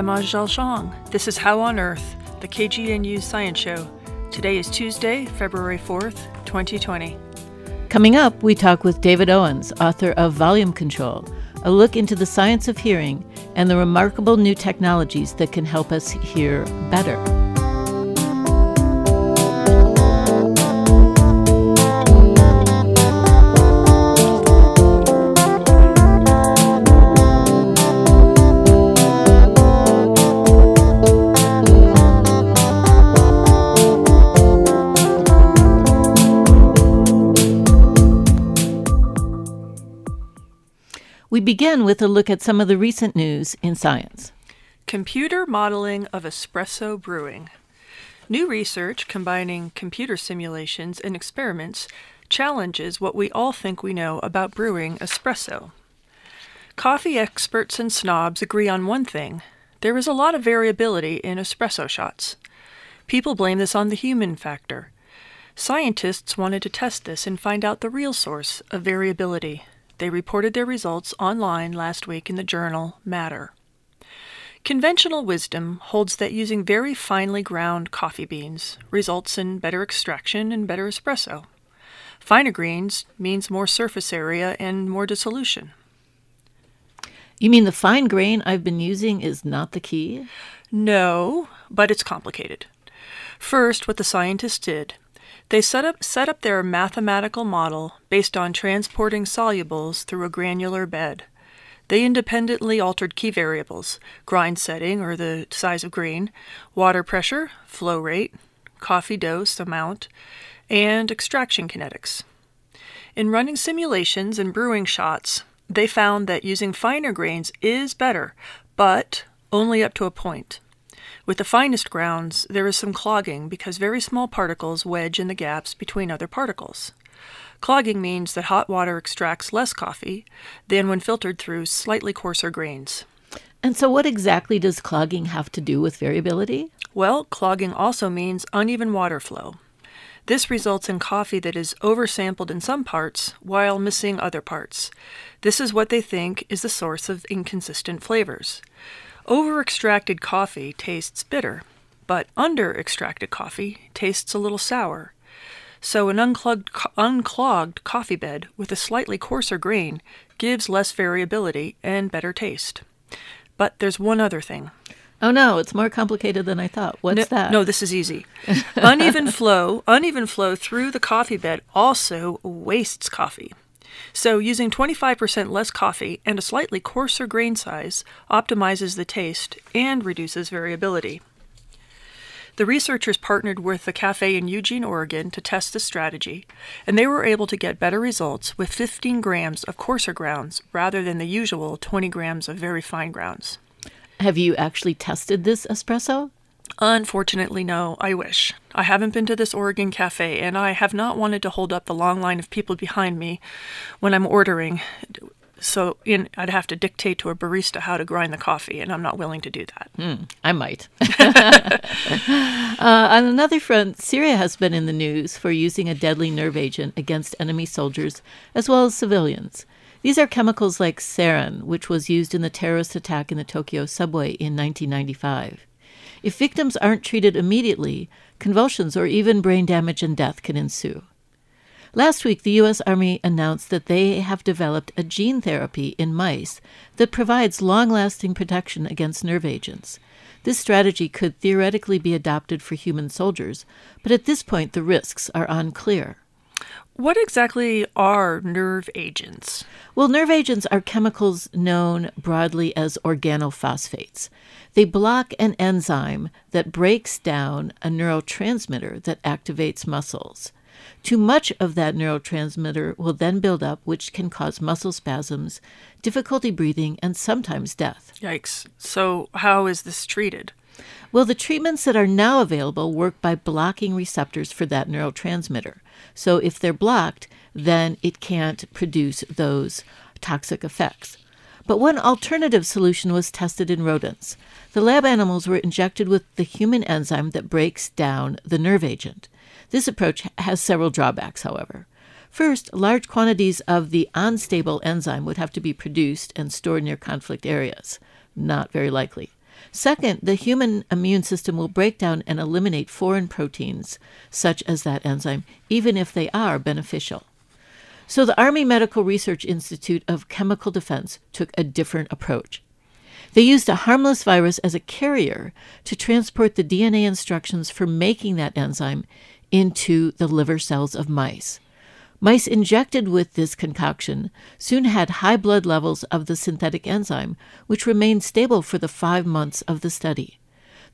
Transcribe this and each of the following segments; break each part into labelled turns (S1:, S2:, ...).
S1: I'm Angele. This is How on Earth, the KGNU Science Show. Today is Tuesday, February 4th, 2020.
S2: Coming up, we talk with David Owens, author of Volume Control, a look into the science of hearing and the remarkable new technologies that can help us hear better. We begin with a look at some of the recent news in science.
S1: Computer modeling of espresso brewing. New research combining computer simulations and experiments challenges what we all think we know about brewing espresso. Coffee experts and snobs agree on one thing there is a lot of variability in espresso shots. People blame this on the human factor. Scientists wanted to test this and find out the real source of variability. They reported their results online last week in the journal Matter. Conventional wisdom holds that using very finely ground coffee beans results in better extraction and better espresso. Finer grains means more surface area and more dissolution.
S2: You mean the fine grain I've been using is not the key?
S1: No, but it's complicated. First, what the scientists did they set up, set up their mathematical model based on transporting solubles through a granular bed. They independently altered key variables grind setting or the size of grain, water pressure, flow rate, coffee dose amount, and extraction kinetics. In running simulations and brewing shots, they found that using finer grains is better, but only up to a point. With the finest grounds, there is some clogging because very small particles wedge in the gaps between other particles. Clogging means that hot water extracts less coffee than when filtered through slightly coarser grains.
S2: And so, what exactly does clogging have to do with variability?
S1: Well, clogging also means uneven water flow. This results in coffee that is oversampled in some parts while missing other parts. This is what they think is the source of inconsistent flavors. Over extracted coffee tastes bitter, but under extracted coffee tastes a little sour. So, an unclogged, unclogged coffee bed with a slightly coarser grain gives less variability and better taste. But there's one other thing.
S2: Oh no, it's more complicated than I thought. What's
S1: no,
S2: that?
S1: No, this is easy. uneven flow, uneven flow through the coffee bed also wastes coffee. So, using 25% less coffee and a slightly coarser grain size optimizes the taste and reduces variability. The researchers partnered with a cafe in Eugene, Oregon to test this strategy, and they were able to get better results with 15 grams of coarser grounds rather than the usual 20 grams of very fine grounds.
S2: Have you actually tested this espresso?
S1: Unfortunately, no. I wish. I haven't been to this Oregon cafe, and I have not wanted to hold up the long line of people behind me when I'm ordering. So in, I'd have to dictate to a barista how to grind the coffee, and I'm not willing to do that.
S2: Mm, I might. uh, on another front, Syria has been in the news for using a deadly nerve agent against enemy soldiers as well as civilians. These are chemicals like sarin, which was used in the terrorist attack in the Tokyo subway in 1995. If victims aren't treated immediately, convulsions or even brain damage and death can ensue. Last week, the U.S. Army announced that they have developed a gene therapy in mice that provides long lasting protection against nerve agents. This strategy could theoretically be adopted for human soldiers, but at this point the risks are unclear.
S1: What exactly are nerve agents?
S2: Well, nerve agents are chemicals known broadly as organophosphates. They block an enzyme that breaks down a neurotransmitter that activates muscles. Too much of that neurotransmitter will then build up, which can cause muscle spasms, difficulty breathing, and sometimes death.
S1: Yikes. So, how is this treated?
S2: Well, the treatments that are now available work by blocking receptors for that neurotransmitter. So, if they're blocked, then it can't produce those toxic effects. But one alternative solution was tested in rodents. The lab animals were injected with the human enzyme that breaks down the nerve agent. This approach has several drawbacks, however. First, large quantities of the unstable enzyme would have to be produced and stored near conflict areas. Not very likely. Second, the human immune system will break down and eliminate foreign proteins, such as that enzyme, even if they are beneficial. So the Army Medical Research Institute of Chemical Defense took a different approach. They used a harmless virus as a carrier to transport the DNA instructions for making that enzyme into the liver cells of mice. Mice injected with this concoction soon had high blood levels of the synthetic enzyme, which remained stable for the five months of the study.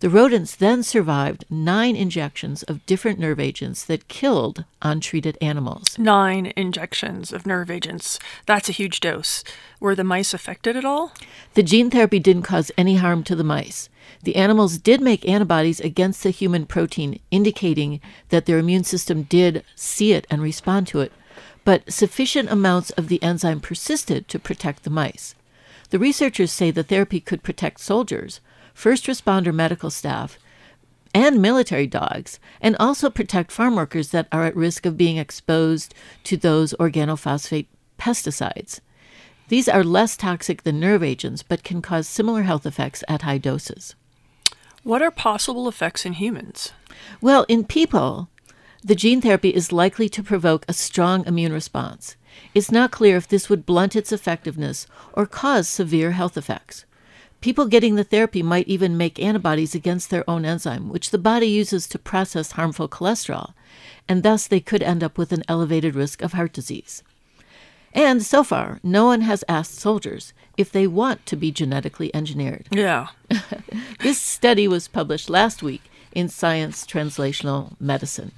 S2: The rodents then survived nine injections of different nerve agents that killed untreated animals.
S1: Nine injections of nerve agents. That's a huge dose. Were the mice affected at all?
S2: The gene therapy didn't cause any harm to the mice. The animals did make antibodies against the human protein, indicating that their immune system did see it and respond to it, but sufficient amounts of the enzyme persisted to protect the mice. The researchers say the therapy could protect soldiers, first responder medical staff, and military dogs, and also protect farm workers that are at risk of being exposed to those organophosphate pesticides. These are less toxic than nerve agents, but can cause similar health effects at high doses.
S1: What are possible effects in humans?
S2: Well, in people, the gene therapy is likely to provoke a strong immune response. It's not clear if this would blunt its effectiveness or cause severe health effects. People getting the therapy might even make antibodies against their own enzyme, which the body uses to process harmful cholesterol, and thus they could end up with an elevated risk of heart disease. And so far, no one has asked soldiers if they want to be genetically engineered.
S1: Yeah.
S2: this study was published last week in Science Translational Medicine.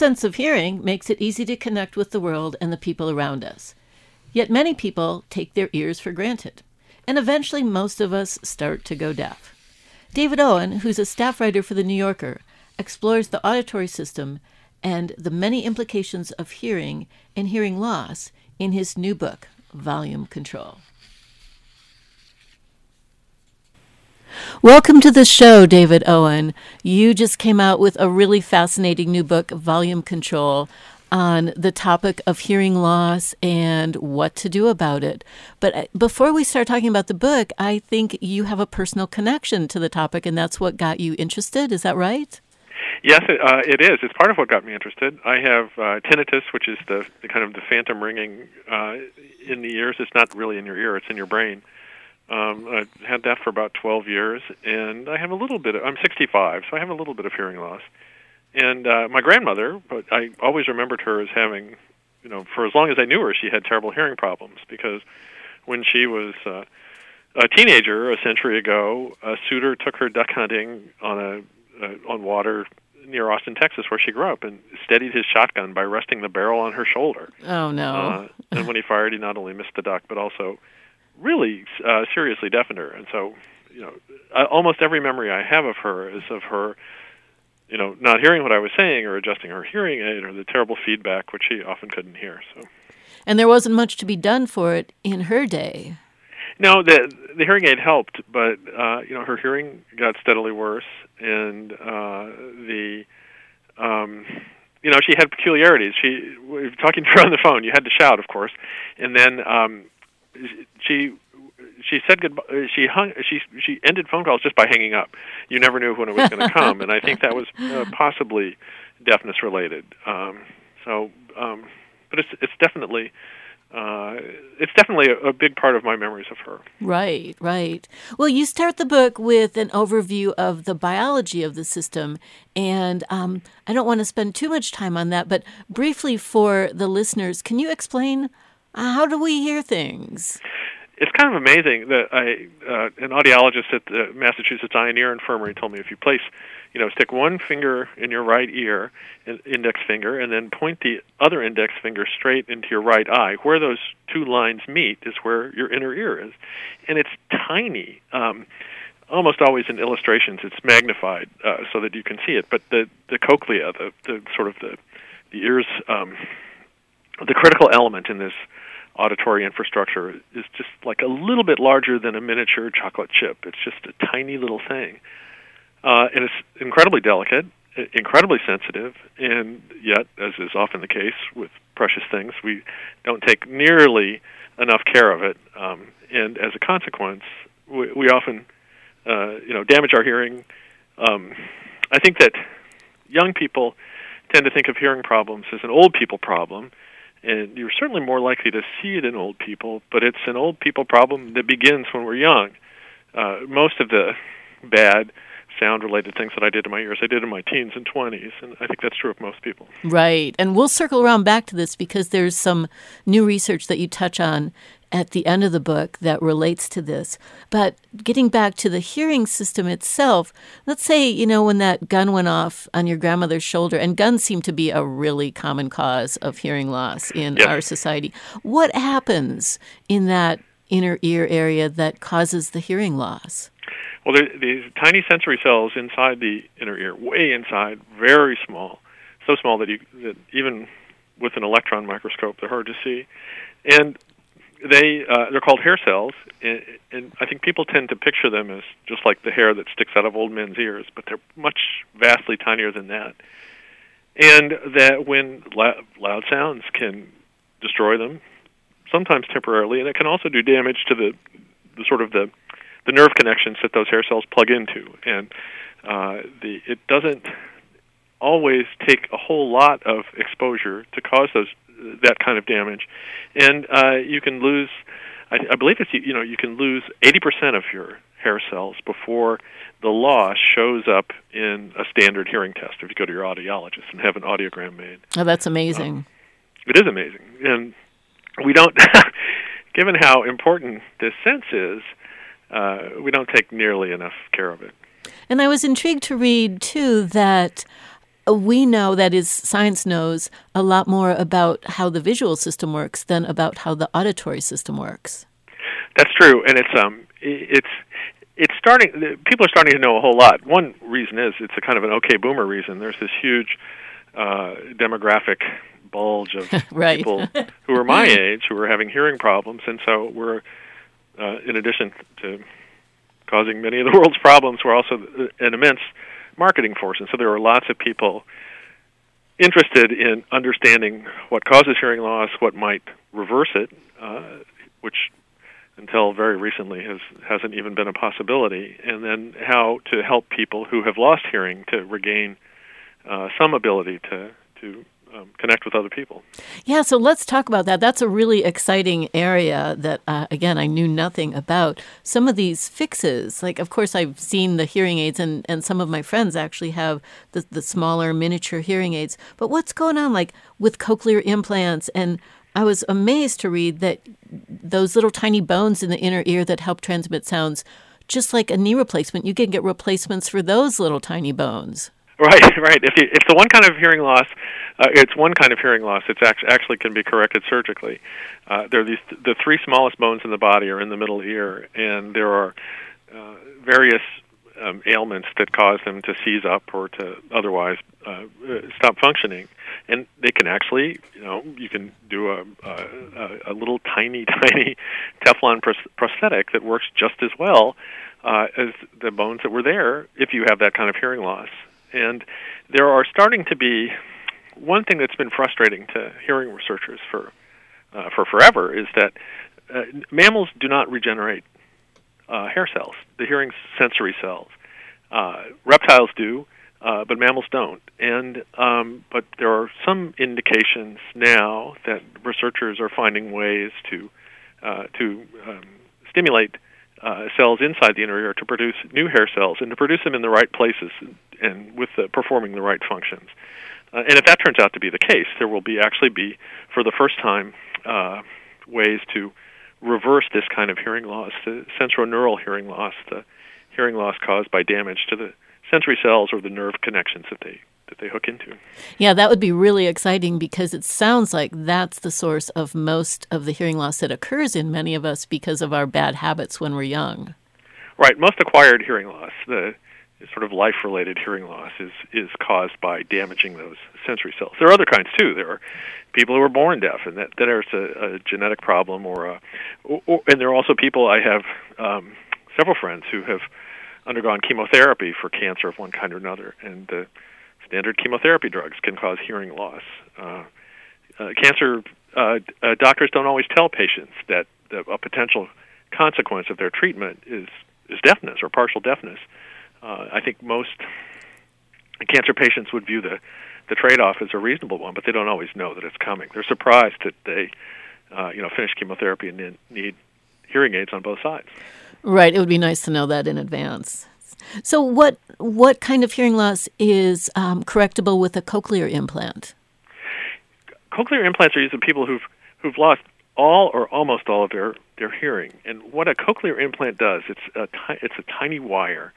S2: Sense of hearing makes it easy to connect with the world and the people around us. Yet many people take their ears for granted, and eventually most of us start to go deaf. David Owen, who's a staff writer for The New Yorker, explores the auditory system and the many implications of hearing and hearing loss in his new book, Volume Control. Welcome to the show, David Owen. You just came out with a really fascinating new book, Volume Control, on the topic of hearing loss and what to do about it. But uh, before we start talking about the book, I think you have a personal connection to the topic, and that's what got you interested. Is that right?
S3: Yes, it, uh, it is. It's part of what got me interested. I have uh, tinnitus, which is the, the kind of the phantom ringing uh, in the ears. It's not really in your ear; it's in your brain. Um, I've had that for about 12 years, and I have a little bit. Of, I'm 65, so I have a little bit of hearing loss. And uh, my grandmother, but I always remembered her as having, you know, for as long as I knew her, she had terrible hearing problems because when she was uh, a teenager a century ago, a suitor took her duck hunting on a uh, on water near Austin, Texas, where she grew up, and steadied his shotgun by resting the barrel on her shoulder.
S2: Oh no!
S3: Uh, and when he fired, he not only missed the duck, but also really uh, seriously deafened her. And so, you know, I, almost every memory I have of her is of her, you know, not hearing what I was saying or adjusting her hearing aid or the terrible feedback which she often couldn't hear. So.
S2: And there wasn't much to be done for it in her day.
S3: No, the the hearing aid helped, but uh, you know her hearing got steadily worse, and uh, the um, you know she had peculiarities. She talking to her on the phone, you had to shout, of course, and then um, she she said goodbye. She hung. She she ended phone calls just by hanging up. You never knew when it was going to come, and I think that was uh, possibly deafness related. Um, so, um, but it's it's definitely. Uh, it's definitely a, a, big part of my memories of her.
S2: Right, right. Well, you start the book with an overview of the biology of the system, and um, I don't want to spend too much time on that, but briefly for the listeners, can you explain how do we hear things?
S3: it's kind of amazing that I uh, an audiologist at the Massachusetts Eye and Ear Infirmary told me if you place, you know, stick one finger in your right ear, index finger, and then point the other index finger straight into your right eye, where those two lines meet is where your inner ear is, and it's tiny. Um, almost always in illustrations it's magnified uh, so that you can see it but the the cochlea the the sort of the the ears um, the critical element in this auditory infrastructure is just like a little bit larger than a miniature chocolate chip. It's just a tiny little thing. Uh, and it's incredibly delicate, incredibly sensitive, and yet, as is often the case with precious things, we don't take nearly enough care of it. Um, and as a consequence, we, we often, uh, you know, damage our hearing. Um, I think that young people tend to think of hearing problems as an old people problem, and you're certainly more likely to see it in old people, but it's an old people problem that begins when we're young. Uh, most of the bad sound related things that I did in my ears, I did in my teens and 20s, and I think that's true of most people.
S2: Right. And we'll circle around back to this because there's some new research that you touch on at the end of the book that relates to this. But getting back to the hearing system itself, let's say, you know, when that gun went off on your grandmother's shoulder, and guns seem to be a really common cause of hearing loss in our society. What happens in that inner ear area that causes the hearing loss?
S3: Well, there, these tiny sensory cells inside the inner ear, way inside, very small, so small that you that even with an electron microscope they're hard to see, and they uh, they're called hair cells, and, and I think people tend to picture them as just like the hair that sticks out of old men's ears, but they're much vastly tinier than that. And that when loud, loud sounds can destroy them, sometimes temporarily, and it can also do damage to the, the sort of the the nerve connections that those hair cells plug into, and uh, the it doesn't always take a whole lot of exposure to cause those that kind of damage, and uh, you can lose. I, I believe it's you know you can lose 80% of your hair cells before the loss shows up in a standard hearing test. If you go to your audiologist and have an audiogram made.
S2: Oh, that's amazing. Um,
S3: it is amazing, and we don't. given how important this sense is, uh, we don't take nearly enough care of it.
S2: And I was intrigued to read too that we know that is science knows a lot more about how the visual system works than about how the auditory system works.
S3: That's true, and it's um it's it's starting. People are starting to know a whole lot. One reason is it's a kind of an okay boomer reason. There's this huge uh, demographic bulge of
S2: right.
S3: people who are my age who are having hearing problems, and so we're uh, in addition to causing many of the world's problems, we're also an immense marketing force. And so there are lots of people interested in understanding what causes hearing loss, what might reverse it, uh, which until very recently has hasn't even been a possibility, and then how to help people who have lost hearing to regain uh, some ability to to um, connect with other people.
S2: Yeah, so let's talk about that. That's a really exciting area that, uh, again, I knew nothing about. Some of these fixes, like, of course, I've seen the hearing aids, and, and some of my friends actually have the, the smaller miniature hearing aids. But what's going on, like, with cochlear implants? And I was amazed to read that those little tiny bones in the inner ear that help transmit sounds, just like a knee replacement, you can get replacements for those little tiny bones.
S3: Right, right. If you, if the one kind of hearing loss, uh, it's one kind of hearing loss. It's actually actually can be corrected surgically. Uh, there are these the three smallest bones in the body are in the middle ear, and there are uh, various um, ailments that cause them to seize up or to otherwise uh, stop functioning. And they can actually, you know, you can do a, a, a little tiny, tiny Teflon prosthetic that works just as well uh, as the bones that were there if you have that kind of hearing loss. And there are starting to be one thing that's been frustrating to hearing researchers for uh, for forever is that uh, mammals do not regenerate uh, hair cells, the hearing sensory cells. Uh, reptiles do, uh, but mammals don't. And um, but there are some indications now that researchers are finding ways to uh, to um, stimulate cells inside the inner ear to produce new hair cells and to produce them in the right places and with the, performing the right functions. Uh, and if that turns out to be the case, there will be actually be, for the first time, uh, ways to reverse this kind of hearing loss, the sensorineural hearing loss, the hearing loss caused by damage to the sensory cells or the nerve connections that they that they hook into.
S2: Yeah, that would be really exciting because it sounds like that's the source of most of the hearing loss that occurs in many of us because of our bad habits when we're young.
S3: Right, most acquired hearing loss, the sort of life-related hearing loss, is is caused by damaging those sensory cells. There are other kinds too. There are people who are born deaf, and that there's a, a genetic problem, or, a, or, or and there are also people. I have um, several friends who have undergone chemotherapy for cancer of one kind or another, and the standard chemotherapy drugs can cause hearing loss. Uh, uh, cancer uh, uh, doctors don't always tell patients that, that a potential consequence of their treatment is is deafness or partial deafness. I think most cancer patients would view the the trade-off as a reasonable one, but they don't always know that it's coming. They're surprised that they, uh, you know, finish chemotherapy and then need hearing aids on both sides.
S2: Right. It would be nice to know that in advance. So, what what kind of hearing loss is um, correctable with a cochlear implant?
S3: Cochlear implants are used in people who've who've lost all or almost all of their their hearing. And what a cochlear implant does, it's a it's a tiny wire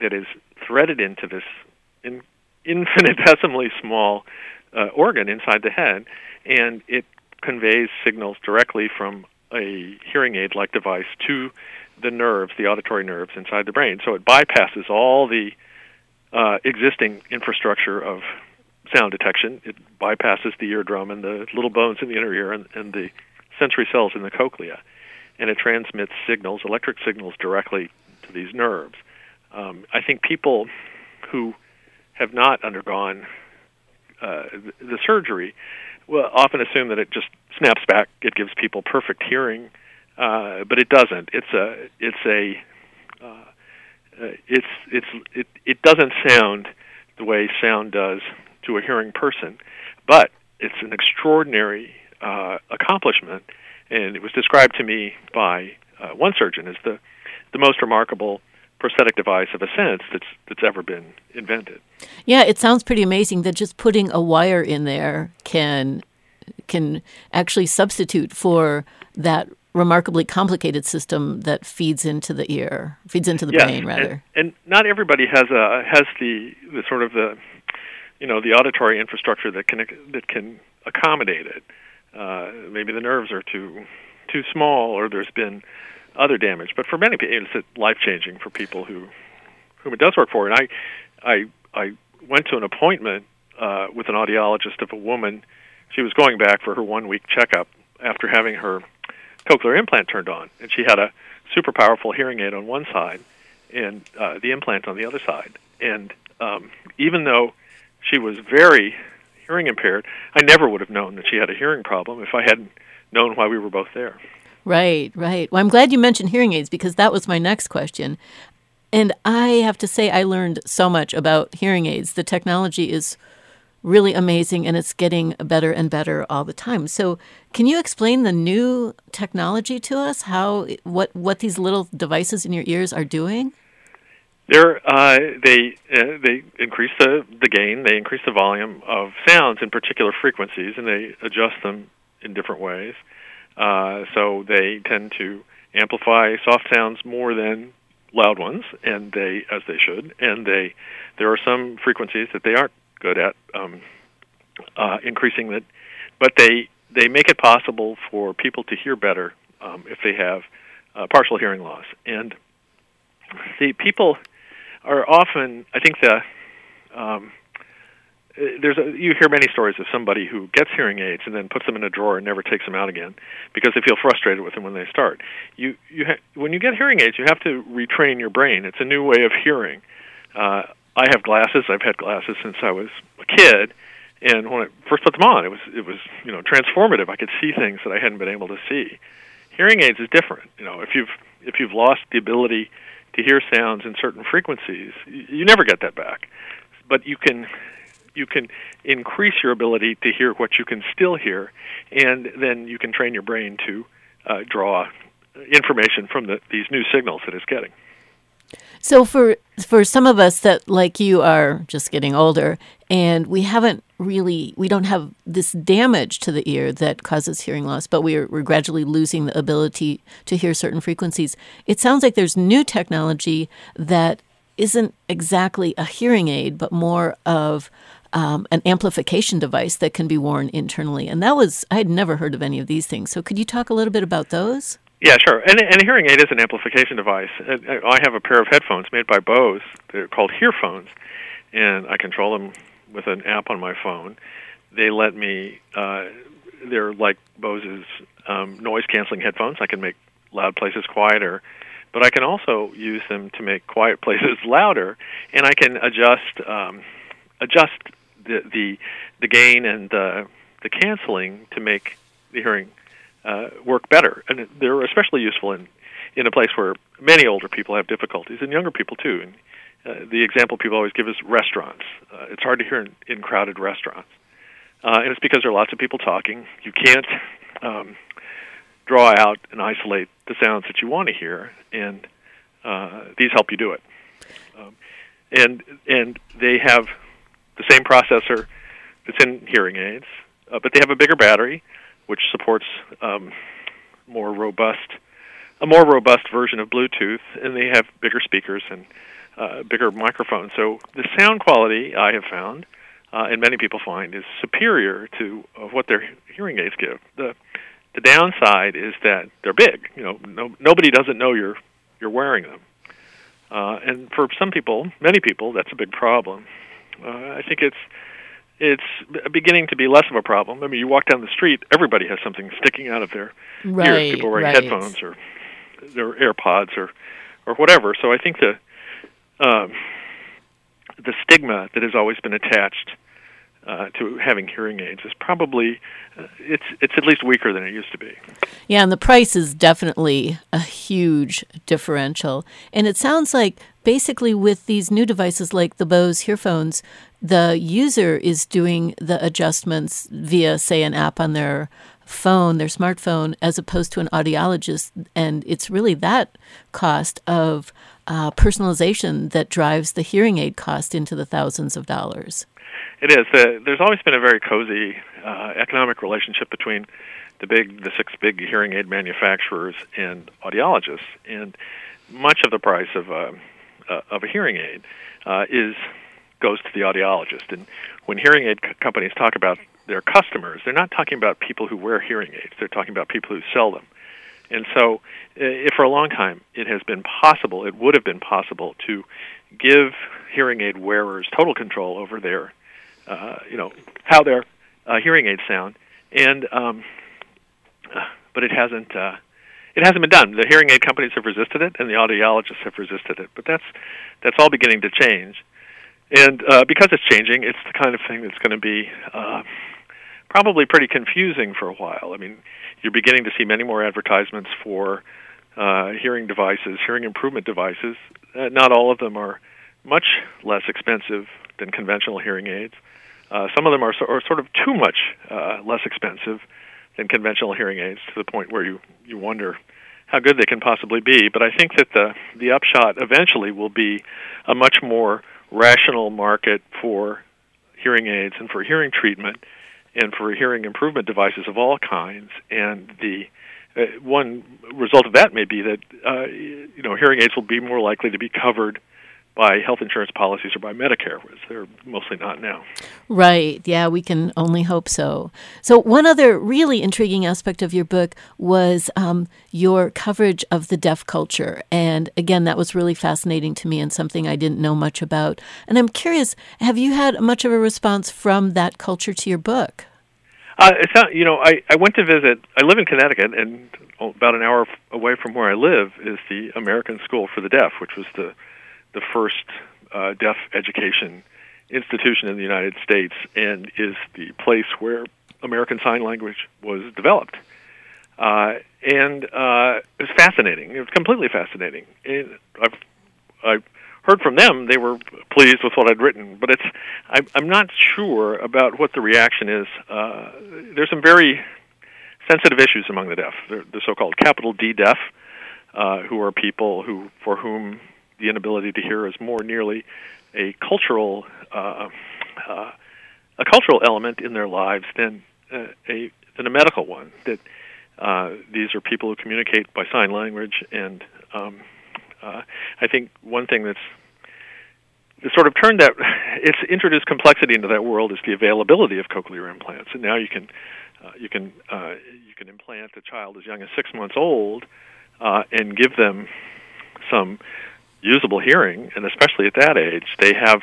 S3: that is threaded into this in, infinitesimally small uh, organ inside the head, and it conveys signals directly from a hearing aid like device to the nerves, the auditory nerves inside the brain. So it bypasses all the uh, existing infrastructure of sound detection. It bypasses the eardrum and the little bones in the inner ear and, and the sensory cells in the cochlea, and it transmits signals, electric signals, directly to these nerves. Um, I think people who have not undergone uh, the surgery will often assume that it just snaps back. It gives people perfect hearing uh, but it doesn't. It's a it's a uh, uh, it's it's it it doesn't sound the way sound does to a hearing person, but it's an extraordinary uh, accomplishment, and it was described to me by uh, one surgeon as the the most remarkable prosthetic device of a sense that's that's ever been invented.
S2: Yeah, it sounds pretty amazing that just putting a wire in there can can actually substitute for that remarkably complicated system that feeds into the ear, feeds into the
S3: yes,
S2: brain, rather.
S3: And, and not everybody has a has the the sort of the you know the auditory infrastructure that can that can accommodate it. Uh, maybe the nerves are too too small, or there's been other damage. But for many people, it's life changing for people who whom it does work for. And I I I went to an appointment uh, with an audiologist of a woman. She was going back for her one week checkup after having her cochlear implant turned on, and she had a super powerful hearing aid on one side and uh, the implant on the other side. And um, even though she was very hearing impaired, I never would have known that she had a hearing problem if I hadn't known why we were both there.
S2: Right, right. Well, I'm glad you mentioned hearing aids because that was my next question. And I have to say, I learned so much about hearing aids. The technology is really amazing and it's getting better and better all the time. So, can you explain the new technology to us? How what what these little devices in your ears are doing?
S3: They're, uh, they uh, they increase the the gain, they increase the volume of sounds in particular frequencies, and they adjust them in different ways. Uh, so they tend to amplify soft sounds more than loud ones, and they as they should. And they there are some frequencies that they aren't good at um, uh, increasing that, but they they make it possible for people to hear better um, if they have uh, partial hearing loss. And the people are often, I think, the um, there's a, you hear many stories of somebody who gets hearing aids and then puts them in a drawer and never takes them out again because they feel frustrated with them when they start. You you ha- when you get hearing aids, you have to retrain your brain. It's a new way of hearing. Uh, I have glasses. I've had glasses since I was a kid, and when I first put them on, it was it was you know transformative. I could see things that I hadn't been able to see. Hearing aids is different. You know, if you've if you've lost the ability to hear sounds in certain frequencies, you, you never get that back. But you can you can increase your ability to hear what you can still hear, and then you can train your brain to uh, draw information from the, these new signals that it's getting.
S2: So for for some of us that like you are just getting older and we haven't really we don't have this damage to the ear that causes hearing loss but we're, we're gradually losing the ability to hear certain frequencies it sounds like there's new technology that isn't exactly a hearing aid but more of um, an amplification device that can be worn internally and that was i had never heard of any of these things so could you talk a little bit about those
S3: yeah, sure. And, and a hearing aid is an amplification device. I have a pair of headphones made by Bose. They're called Hearphones, and I control them with an app on my phone. They let me. Uh, they're like Bose's um, noise canceling headphones. I can make loud places quieter, but I can also use them to make quiet places louder, and I can adjust um, adjust the the the gain and the the canceling to make the hearing uh, work better. And they're especially useful in in a place where many older people have difficulties, and younger people too. And uh, the example people always give is restaurants. Uh, it's hard to hear in, in crowded restaurants, uh, and it's because there are lots of people talking. You can't um, draw out and isolate the sounds that you want to hear, and uh, these help you do it. Um, and and they have the same processor that's in hearing aids, uh, but they have a bigger battery which supports um, more robust, a more robust version of Bluetooth, and they have bigger speakers and uh, bigger microphones. So the sound quality I have found, uh, and many people find, is superior to uh, what their hearing aids give. the The downside is that they're big. You know, no, nobody doesn't know you're you're wearing them, uh, and for some people, many people, that's a big problem. Uh, I think it's it's beginning to be less of a problem. I mean, you walk down the street, everybody has something sticking out of their
S2: right,
S3: ears. People wearing
S2: right.
S3: headphones or their AirPods or or whatever. So I think the um, the stigma that has always been attached uh, to having hearing aids is probably uh, it's it's at least weaker than it used to be.
S2: Yeah, and the price is definitely a huge differential. And it sounds like basically with these new devices like the Bose hearphones, the user is doing the adjustments via, say, an app on their phone, their smartphone, as opposed to an audiologist. And it's really that cost of uh, personalization that drives the hearing aid cost into the thousands of dollars.
S3: It is. Uh, there's always been a very cozy uh, economic relationship between the big, the six big hearing aid manufacturers and audiologists, and much of the price of a uh, of a hearing aid uh, is goes to the audiologist. And when hearing aid c- companies talk about their customers, they're not talking about people who wear hearing aids. They're talking about people who sell them. And so, if for a long time it has been possible, it would have been possible to give hearing aid wearers total control over their, uh, you know, how their uh, hearing aids sound, and um, but it hasn't. Uh, it hasn't been done. The hearing aid companies have resisted it, and the audiologists have resisted it. But that's that's all beginning to change. And uh, because it's changing, it's the kind of thing that's going to be uh, probably pretty confusing for a while. I mean, you're beginning to see many more advertisements for uh, hearing devices, hearing improvement devices. Uh, not all of them are much less expensive than conventional hearing aids. Uh, some of them are, so, are sort of too much uh, less expensive than conventional hearing aids to the point where you, you wonder how good they can possibly be. But I think that the, the upshot eventually will be a much more rational market for hearing aids and for hearing treatment and for hearing improvement devices of all kinds. And the uh, one result of that may be that uh, you know hearing aids will be more likely to be covered by health insurance policies or by Medicare, whereas they're mostly not now.
S2: Right. Yeah, we can only hope so. So, one other really intriguing aspect of your book was um, your coverage of the deaf culture. And again, that was really fascinating to me and something I didn't know much about. And I'm curious have you had much of a response from that culture to your book?
S3: Uh, it's not, you know, I, I went to visit, I live in Connecticut, and about an hour away from where I live is the American School for the Deaf, which was the the first uh, deaf education institution in the United States and is the place where American Sign Language was developed. Uh, and uh, it was fascinating. It was completely fascinating. I've, I've heard from them; they were pleased with what I'd written. But it's I'm, I'm not sure about what the reaction is. Uh, there's some very sensitive issues among the deaf. They're the so-called capital D deaf, uh, who are people who for whom the inability to hear is more nearly a cultural uh, uh, a cultural element in their lives than uh, a than a medical one. That uh, these are people who communicate by sign language, and um, uh, I think one thing that's sort of turned that it's introduced complexity into that world is the availability of cochlear implants, and now you can uh, you can uh, you can implant a child as young as six months old uh, and give them some usable hearing, and especially at that age, they have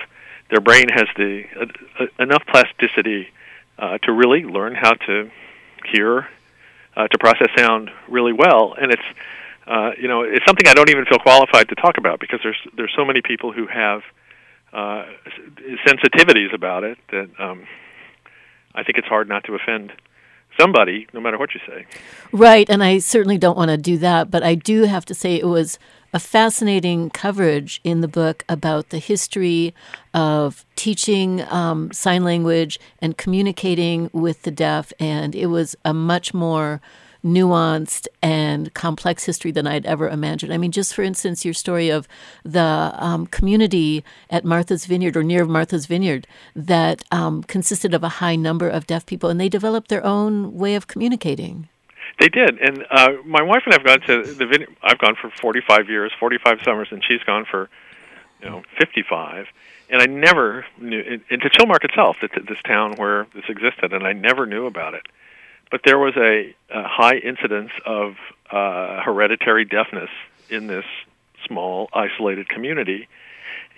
S3: their brain has the uh, enough plasticity uh, to really learn how to hear, uh, to process sound really well, and it's uh, you know it's something I don't even feel qualified to talk about because there's there's so many people who have uh, sensitivities about it that um, I think it's hard not to offend somebody, no matter what you say.
S2: Right, and I certainly don't want to do that, but I do have to say it was a fascinating coverage in the book about the history of teaching um, sign language and communicating with the deaf, and it was a much more nuanced and complex history than I'd ever imagined. I mean, just for instance, your story of the um, community at Martha's Vineyard or near Martha's Vineyard that um, consisted of a high number of deaf people, and they developed their own way of communicating.
S3: They did, and uh, my wife and I've gone to the vineyard. I've gone for 45 years, 45 summers, and she's gone for you know 55. And I never knew into Chilmark itself, this town where this existed, and I never knew about it but there was a, a high incidence of uh, hereditary deafness in this small, isolated community,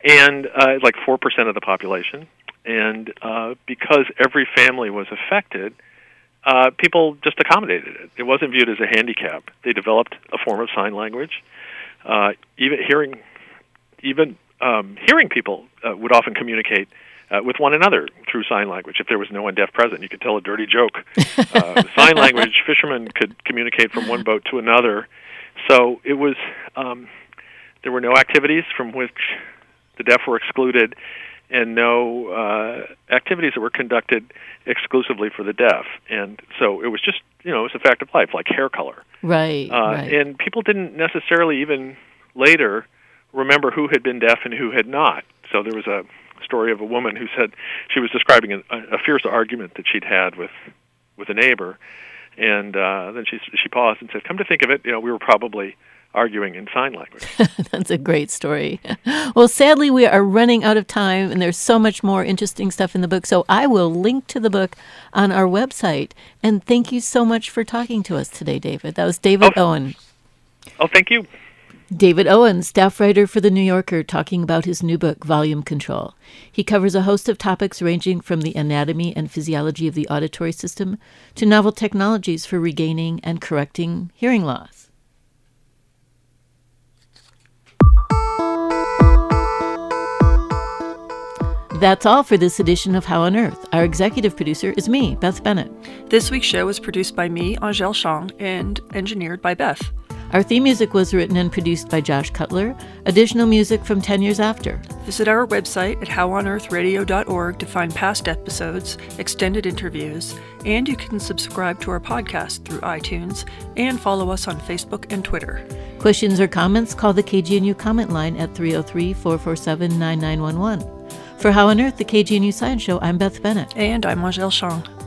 S3: and uh, like four percent of the population. And uh, because every family was affected, uh, people just accommodated it. It wasn't viewed as a handicap. They developed a form of sign language. Uh, even hearing, even um, hearing people uh, would often communicate uh, with one another through sign language. If there was no one deaf present, you could tell a dirty joke. Uh, sign language, fishermen could communicate from one boat to another. So it was, um, there were no activities from which the deaf were excluded, and no uh, activities that were conducted exclusively for the deaf. And so it was just, you know, it was a fact of life, like hair color.
S2: Right. Uh, right.
S3: And people didn't necessarily even later remember who had been deaf and who had not. So there was a story of a woman who said she was describing a, a fierce argument that she'd had with with a neighbor, and uh, then she she paused and said, "Come to think of it, you know, we were probably." Arguing in sign language.
S2: That's a great story. Well, sadly, we are running out of time, and there's so much more interesting stuff in the book. So I will link to the book on our website. And thank you so much for talking to us today, David. That was David oh. Owen.
S3: Oh, thank you.
S2: David Owen, staff writer for The New Yorker, talking about his new book, Volume Control. He covers a host of topics ranging from the anatomy and physiology of the auditory system to novel technologies for regaining and correcting hearing loss. That's all for this edition of How on Earth. Our executive producer is me, Beth Bennett.
S1: This week's show was produced by me, Angele Sjong, and engineered by Beth.
S2: Our theme music was written and produced by Josh Cutler. Additional music from 10 years after.
S1: Visit our website at howonearthradio.org to find past episodes, extended interviews, and you can subscribe to our podcast through iTunes and follow us on Facebook and Twitter.
S2: Questions or comments? Call the KGNU comment line at 303 447 9911. For How on Earth, the KGNU Science Show, I'm Beth Bennett.
S1: And I'm Angèle Sjong.